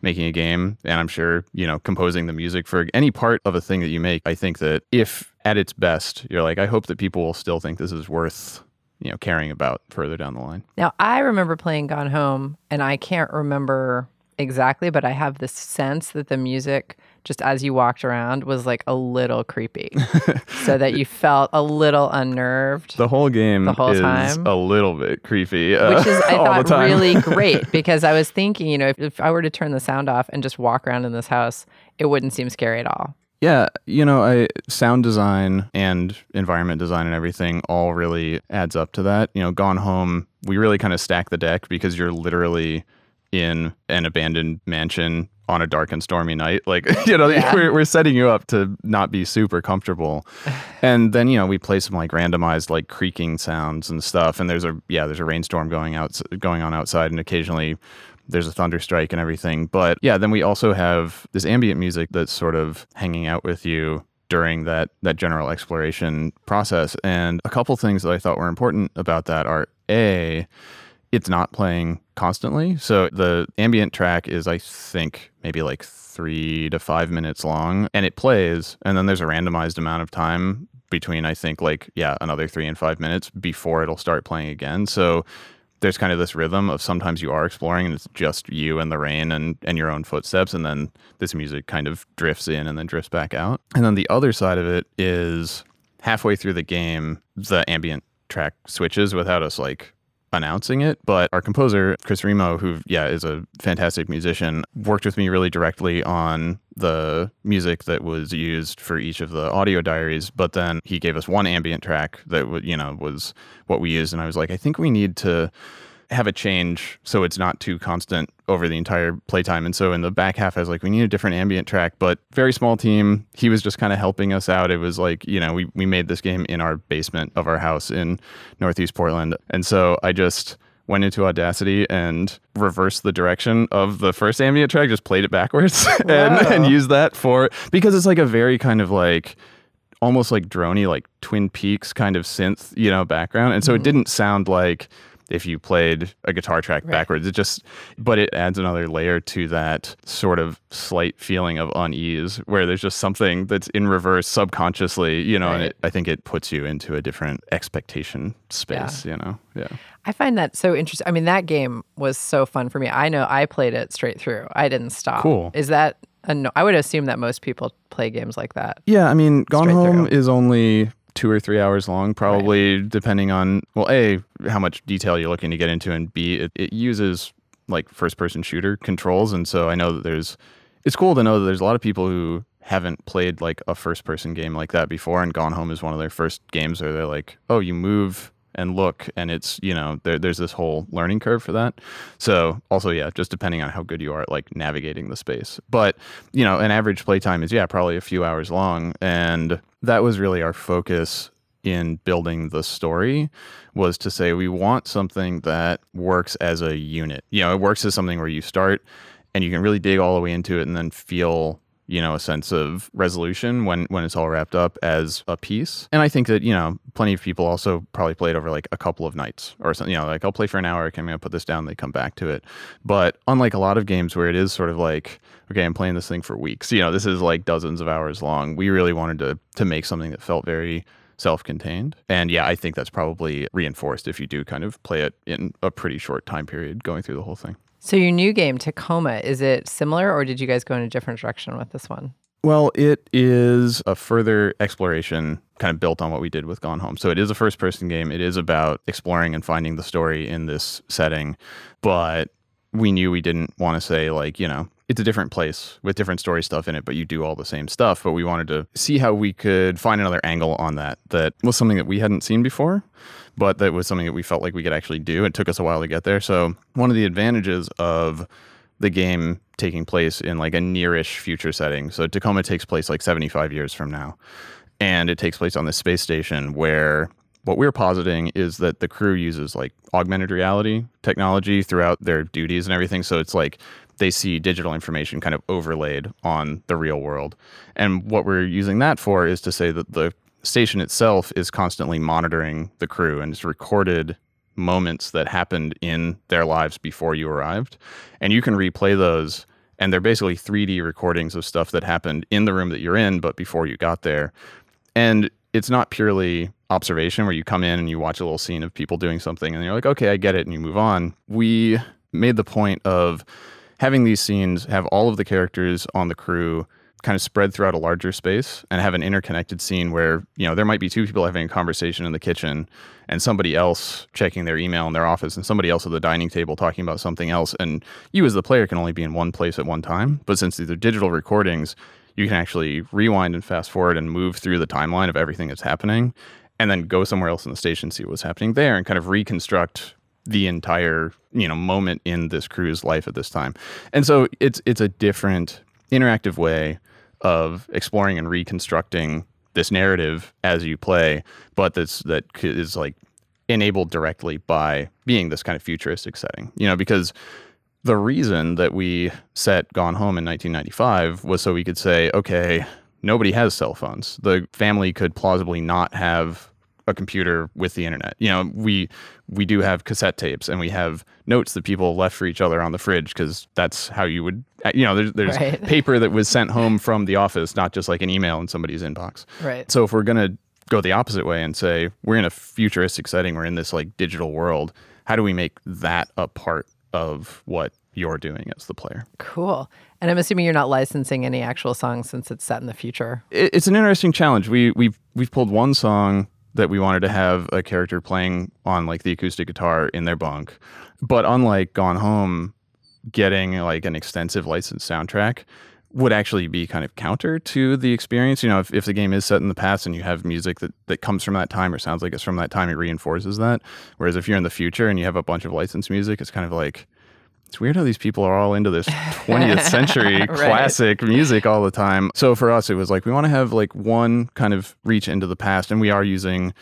making a game. And i'm sure you know composing the music for any part of a thing that you make i think that if at its best you're like i hope that people will still think this is worth you know caring about further down the line Now, I remember playing Gone Home, and I can't remember exactly, but I have this sense that the music, just as you walked around, was like a little creepy, so that you felt a little unnerved. the whole game The whole is time? a little bit creepy uh, which is I thought really great because I was thinking, you know, if, if I were to turn the sound off and just walk around in this house, it wouldn't seem scary at all. Yeah, you know, I sound design and environment design and everything all really adds up to that. You know, Gone Home, we really kind of stack the deck because you're literally in an abandoned mansion on a dark and stormy night. Like, you know, Yeah. we're, we're setting you up to not be super comfortable. and then, you know, we play some like randomized like creaking sounds and stuff. And there's a, yeah, there's a rainstorm going out, going on outside and occasionally there's a thunder strike and everything. But yeah, then we also have this ambient music that's sort of hanging out with you during that that general exploration process. And a couple things that I thought were important about that are a it's not playing constantly. So the ambient track is I think maybe like 3 to 5 minutes long and it plays and then there's a randomized amount of time between I think like yeah, another 3 and 5 minutes before it'll start playing again. So there's kind of this rhythm of sometimes you are exploring and it's just you and the rain and, and your own footsteps and then this music kind of drifts in and then drifts back out. And then the other side of it is halfway through the game the ambient track switches without us like announcing it but our composer chris remo who yeah is a fantastic musician worked with me really directly on the music that was used for each of the audio diaries but then he gave us one ambient track that would you know was what we used and i was like i think we need to have a change so it's not too constant over the entire playtime. And so in the back half, I was like, we need a different ambient track, but very small team. He was just kind of helping us out. It was like, you know, we, we made this game in our basement of our house in Northeast Portland. And so I just went into Audacity and reversed the direction of the first ambient track, just played it backwards and, and used that for, because it's like a very kind of like, almost like drony, like Twin Peaks kind of synth, you know, background. And so it mm-hmm. didn't sound like if you played a guitar track Right. backwards. It just, but it adds another layer to that sort of slight feeling of unease where there's just something that's in reverse subconsciously, you know, and it, I think it puts you into a different expectation space, you know? Yeah. I find that so interesting. I mean, that game was so fun for me. I know I played it straight through. I didn't stop. Cool. Is that no? I would assume that most people play games like that. Yeah, I mean, Gone Home through. is only two or three hours long, probably depending on well, a how much detail you're looking to get into, and b it, it uses like first person shooter controls, and so I know that there's it's cool to know that there's a lot of people who haven't played like a first person game like that before, and Gone Home is one of their first games where they're like, oh, you move and look and it's you know there, there's this whole learning curve for that. So also yeah just depending on how good you are at like navigating the space. But you know an average playtime is yeah probably a few hours long. And that was really our focus in building the story was to say we want something that works as a unit. You know it works as something where you start and you can really dig all the way into it and then feel you know, a sense of resolution when when it's all wrapped up as a piece. And I think that, you know, plenty of people also probably played over like a couple of nights or something, you know, like I'll play for an hour, okay, I'm gonna put this down, they come back to it. But unlike a lot of games where it is sort of like, okay, I'm playing this thing for weeks, you know, this is like dozens of hours long. We really wanted to to make something that felt very self-contained. And yeah, I think that's probably reinforced if you do kind of play it in a pretty short time period going through the whole thing. So your new game, Tacoma, is it similar or did you guys go in a different direction with this one? Well, it is a further exploration kind of built on what we did with Gone Home. So it is a first person game. It is about exploring and finding the story in this setting. But we knew we didn't want to say, like, you know, it's a different place with different story stuff in it, but you do all the same stuff. But we wanted to see how we could find another angle on that that was something that we hadn't seen before, but that was something that we felt like we could actually do. It took us a while to get there. So one of the advantages of the game taking place in like a nearish future setting. So Tacoma takes place like 75 years from now. And it takes place on this space station where what we're positing is that the crew uses like augmented reality technology throughout their duties and everything. So it's like they see digital information kind of overlaid on the real world. And what we're using that for is to say that the station itself is constantly monitoring the crew and it's recorded moments that happened in their lives before you arrived. And you can replay those and they're basically 3D recordings of stuff that happened in the room that you're in but before you got there. And it's not purely observation where you come in and you watch a little scene of people doing something and you're like, okay, I get it, and you move on. We made the point of having these scenes have all of the characters on the crew kind of spread throughout a larger space and have an interconnected scene where you know there might be two people having a conversation in the kitchen and somebody else checking their email in their office and somebody else at the dining table talking about something else. And you as the player can only be in one place at one time. But since these are digital recordings you can actually rewind and fast forward and move through the timeline of everything that's happening and then go somewhere else in the station see what's happening there and kind of reconstruct the entire you know moment in this crew's life at this time. And so it's it's a different interactive way of exploring and reconstructing this narrative as you play but that's that c- like enabled directly by being this kind of futuristic setting you know because the reason that we set Gone Home in 1995 was so we could say, okay, nobody has cell phones. The family could plausibly not have a computer with the internet. You know, we we do have cassette tapes and we have notes that people left for each other on the fridge because that's how you would. Uh, you know, there's there's Right. paper that was sent home from the office, not just like an email in somebody's inbox. Right. So if we're gonna go the opposite way and say we're in a futuristic setting, we're in this like digital world, how do we make that a part of what you're doing as the player? Cool. And I'm assuming you're not licensing any actual songs since it's set in the future. it's an interesting challenge. We we've we've pulled one song that we wanted to have a character playing on like the acoustic guitar in their bunk, but unlike Gone Home, getting like an extensive licensed soundtrack would actually be kind of counter to the experience. You know, if, if the game is set in the past and you have music that, that comes from that time or sounds like it's from that time, it reinforces that. Whereas if you're in the future and you have a bunch of licensed music, it's kind of like it's weird how these people are all into this 20th century Right. classic music all the time. So for us, it was like we want to have like one kind of reach into the past, and we are using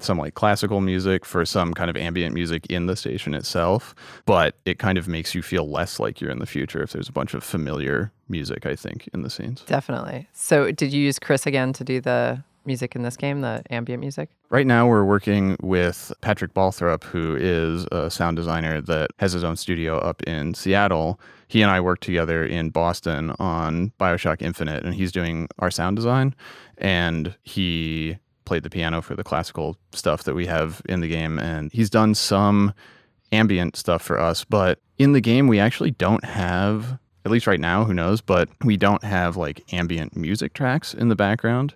some like classical music for some kind of ambient music in the station itself, but it kind of makes you feel less like you're in the future if there's a bunch of familiar music, I think, in the scenes. Definitely. So did you use Chris again to do the music in this game, the ambient music? Right now, we're working with Patrick Balthrop, who is a sound designer that has his own studio up in Seattle. He and I worked together in Boston on Bioshock Infinite, and he's doing our sound design. And he played the piano for the classical stuff that we have in the game. And he's done some ambient stuff for us. But in the game, we actually don't have, at least right now, who knows, but we don't have like ambient music tracks in the background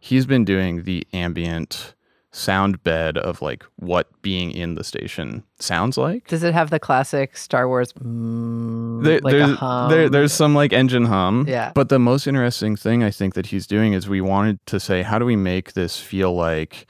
he's been doing the ambient sound bed of like what being in the station sounds like. Does it have the classic Star Wars mm, There, like there's, there- there's some like engine hum. Yeah. But the most interesting thing I think that he's doing is we wanted to say, how do we make this feel like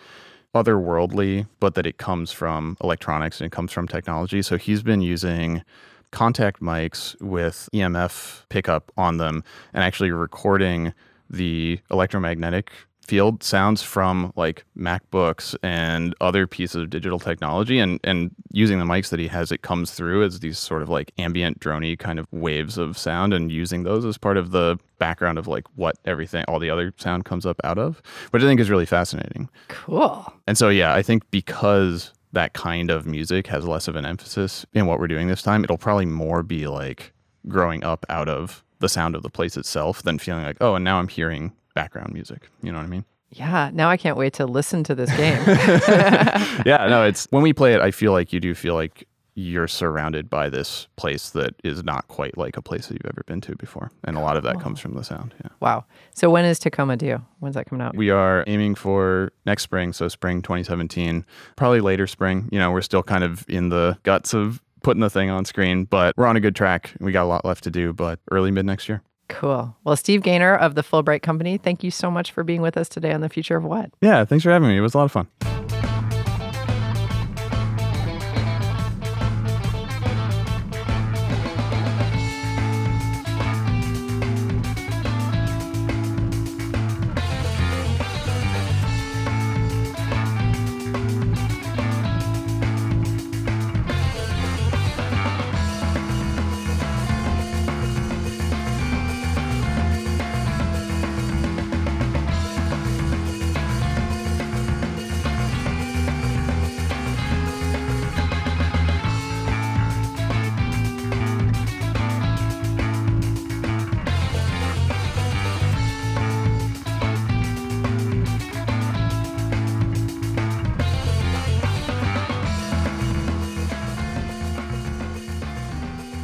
otherworldly, but that it comes from electronics and it comes from technology? So he's been using contact mics with EMF pickup on them and actually recording the electromagnetic field sounds from like MacBooks and other pieces of digital technology and and using the mics that he has it comes through as these sort of like ambient drony kind of waves of sound and using those as part of the background of like what everything all the other sound comes up out of which I think is really fascinating. Cool. And so yeah, I think because that kind of music has less of an emphasis in what we're doing this time, it'll probably more be like growing up out of the sound of the place itself than feeling like, oh, and now I'm hearing background music. You know what I mean? Yeah. Now I can't wait to listen to this game. yeah, no, it's when we play it, I feel like you do feel like you're surrounded by this place that is not quite like a place that you've ever been to before. And a lot of that comes from the sound. Yeah. wow. So when is Tacoma due? When's that coming out? We are aiming for next spring, so spring 2017, probably later spring. You know, we're still kind of in the guts of putting the thing on screen, but we're on a good track. We got a lot left to do, but early mid next year. Cool. Well, Steve Gaynor of the Fullbright Company, thank you so much for being with us today on the future of what? Yeah, thanks for having me. It was a lot of fun.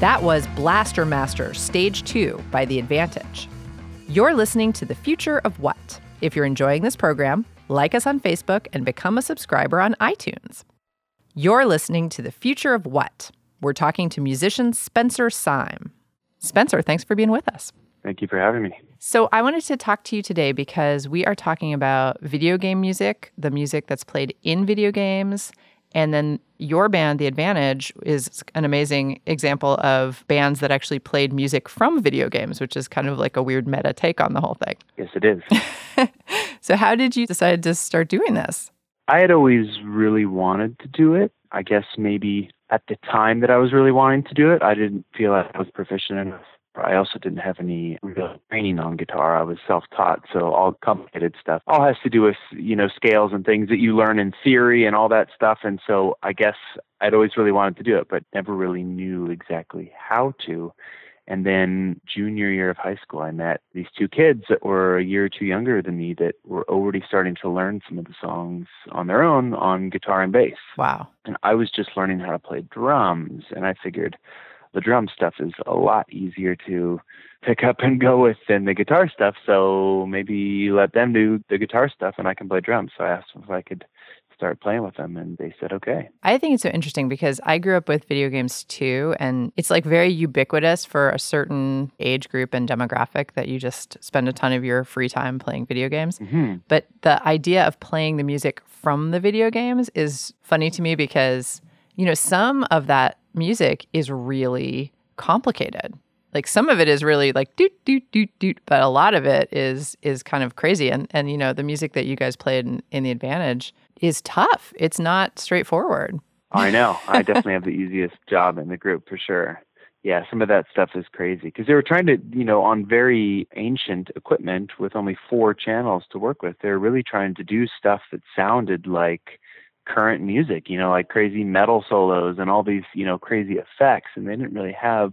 That was Blaster Master Stage 2 by The Advantage. You're listening to The Future of What. If you're enjoying this program, like us on Facebook and become a subscriber on iTunes. You're listening to The Future of What. We're talking to musician Spencer Seim. Spencer, thanks for being with us. Thank you for having me. So, I wanted to talk to you today because we are talking about video game music, the music that's played in video games, and then your band, The Advantage, is an amazing example of bands that actually played music from video games, which is kind of like a weird meta take on the whole thing. Yes, it is. So, how did you decide to start doing this? I had always really wanted to do it. I guess maybe at the time that I was really wanting to do it, I didn't feel I was proficient enough. I also didn't have any real training on guitar. I was self-taught, so all complicated stuff. All has to do with you know scales and things that you learn in theory and all that stuff. And so I guess I'd always really wanted to do it, but never really knew exactly how to. And then junior year of high school, I met these two kids that were a year or two younger than me that were already starting to learn some of the songs on their own on guitar and bass. Wow. And I was just learning how to play drums. And I figured the drum stuff is a lot easier to pick up and go with than the guitar stuff. So maybe let them do the guitar stuff and I can play drums. So I asked them if I could start playing with them and they said okay. I think it's so interesting because I grew up with video games too, and it's like very ubiquitous for a certain age group and demographic that you just spend a ton of your free time playing video games. hmm But the idea of playing the music from the video games is funny to me because, you know, some of that music is really complicated. Like some of it is really like doot doot doot doot, but a lot of it is is kind of crazy. And and you know, the music that you guys played in, in the advantage is tough. It's not straightforward. I know. I definitely have the easiest job in the group for sure. Yeah, some of that stuff is crazy because they were trying to, you know, on very ancient equipment with only four channels to work with. They're really trying to do stuff that sounded like current music, you know, like crazy metal solos and all these, you know, crazy effects. And they didn't really have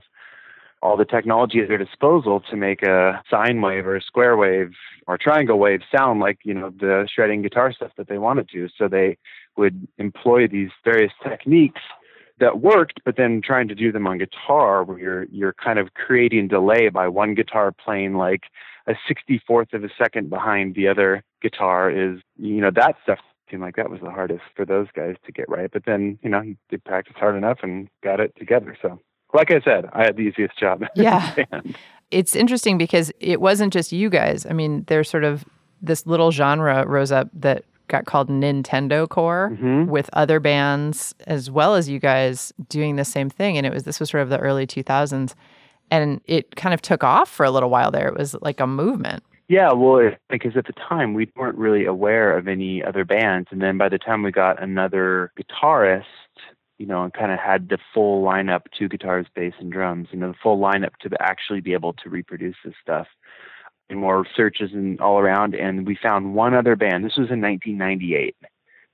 all the technology at their disposal to make a sine wave or a square wave or triangle wave sound like, you know, the shredding guitar stuff that they wanted to. So they would employ these various techniques that worked, but then trying to do them on guitar where you're you're kind of creating delay by one guitar playing like a 64th of a second behind the other guitar is you know that stuff seemed like that was the hardest for those guys to get right. But then, you know, they practiced hard enough and got it together. So like I said, I had the easiest job. Yeah. It's interesting because it wasn't just you guys. I mean, there's sort of this little genre rose up that got called Nintendocore Mhm. with other bands as well as you guys doing the same thing. And it was this was sort of the early 2000s. and it kind of took off for a little while there. It was like a movement. Yeah, well, it- because at the time we weren't really aware of any other bands, and then by the time we got another guitarist, you know, and kind of had the full lineup: two guitars, bass, and drums. You know, the full lineup to actually be able to reproduce this stuff. And more searches and all around, and we found one other band. This was in 1998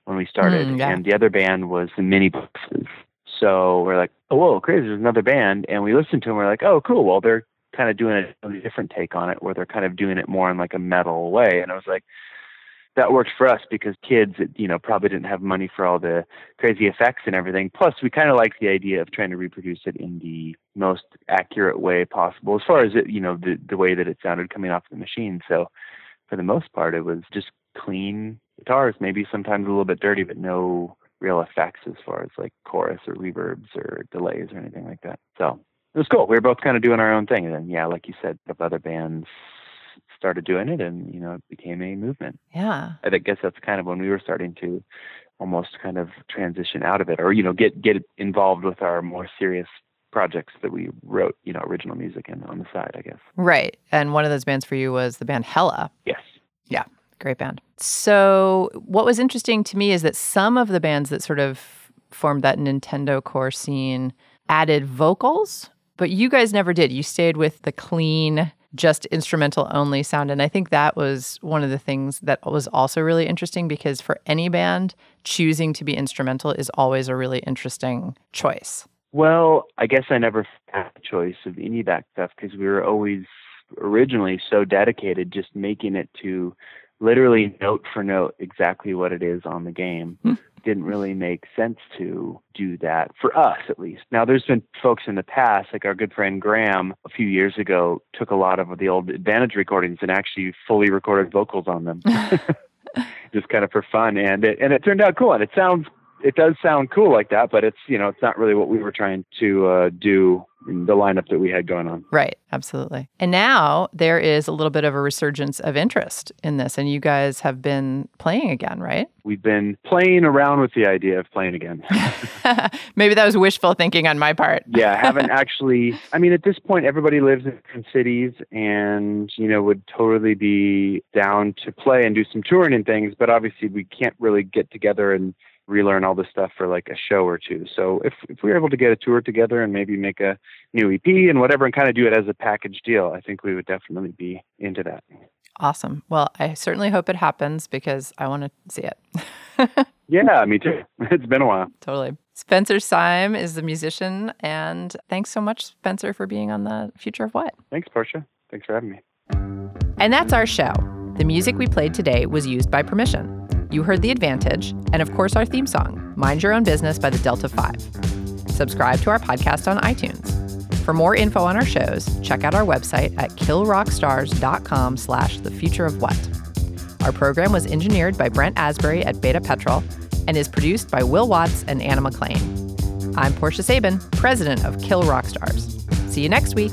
when we started, Mm, yeah. and the other band was the Minibosses. So we're like, oh, whoa, crazy! There's another band, and we listened to them. We're like, oh, cool. Well, they're kind of doing a different take on it, where they're kind of doing it more in like a metal way. And I was like, that worked for us because kids, you know, probably didn't have money for all the crazy effects and everything. Plus, we kind of liked the idea of trying to reproduce it in the most accurate way possible, as far as it, you know, the the way that it sounded coming off the machine. So, for the most part, it was just clean guitars, maybe sometimes a little bit dirty, but no real effects as far as like chorus or reverbs or delays or anything like that. So it was cool. We were both kind of doing our own thing. And then, yeah, like you said, if other bands started doing it and, you know, it became a movement. Yeah. I guess that's kind of when we were starting to almost kind of transition out of it or, you know, get, get involved with our more serious projects that we wrote, you know, original music in on the side, I guess. Right. And one of those bands for you was the band Hella. Yes. Yeah. Great band. So, what was interesting to me is that some of the bands that sort of formed that Nintendocore scene added vocals, but you guys never did. You stayed with the clean, just instrumental only sound. And I think that was one of the things that was also really interesting because for any band, choosing to be instrumental is always a really interesting choice. Well, I guess I never had a choice of any of that stuff because we were always originally so dedicated just making it to literally note for note exactly what it is on the game. Hmm. Didn't really make sense to do that for us at least. Now there's been folks in the past, like our good friend Graham a few years ago took a lot of the old Advantage recordings and actually fully recorded vocals on them. just kind of for fun and it and it turned out cool and it sounds it does sound cool like that, but it's you know it's not really what we were trying to uh, do the lineup that we had going on. Right, absolutely. And now there is a little bit of a resurgence of interest in this, and you guys have been playing again, right? We've been playing around with the idea of playing again. Maybe that was wishful thinking on my part. yeah, haven't actually. I mean, at this point, everybody lives in different cities, and you know would totally be down to play and do some touring and things. But obviously, we can't really get together and relearn all this stuff for like a show or two. So if if we were able to get a tour together and maybe make a new EP and whatever, and kind of do it as a package deal, I think we would definitely be into that. Awesome. Well, I certainly hope it happens because I want to see it. Yeah, me too. It's been a while. totally. Spencer Seim is the musician, and thanks so much, Spencer, for being on the Future of What. Thanks, Portia. Thanks for having me. And that's our show. The music we played today was used by permission. You heard The Advantage, and of course, our theme song, Mind Your Own Business by the Delta 5. Subscribe to our podcast on iTunes. For more info on our shows, check out our website at killrockstars.com slash the future of what. Our program was engineered by Brent Asbury at Beta Petrol and is produced by Will Watts and Anna McLean. I'm Portia Sabin, president of Kill Rock Stars. See you next week.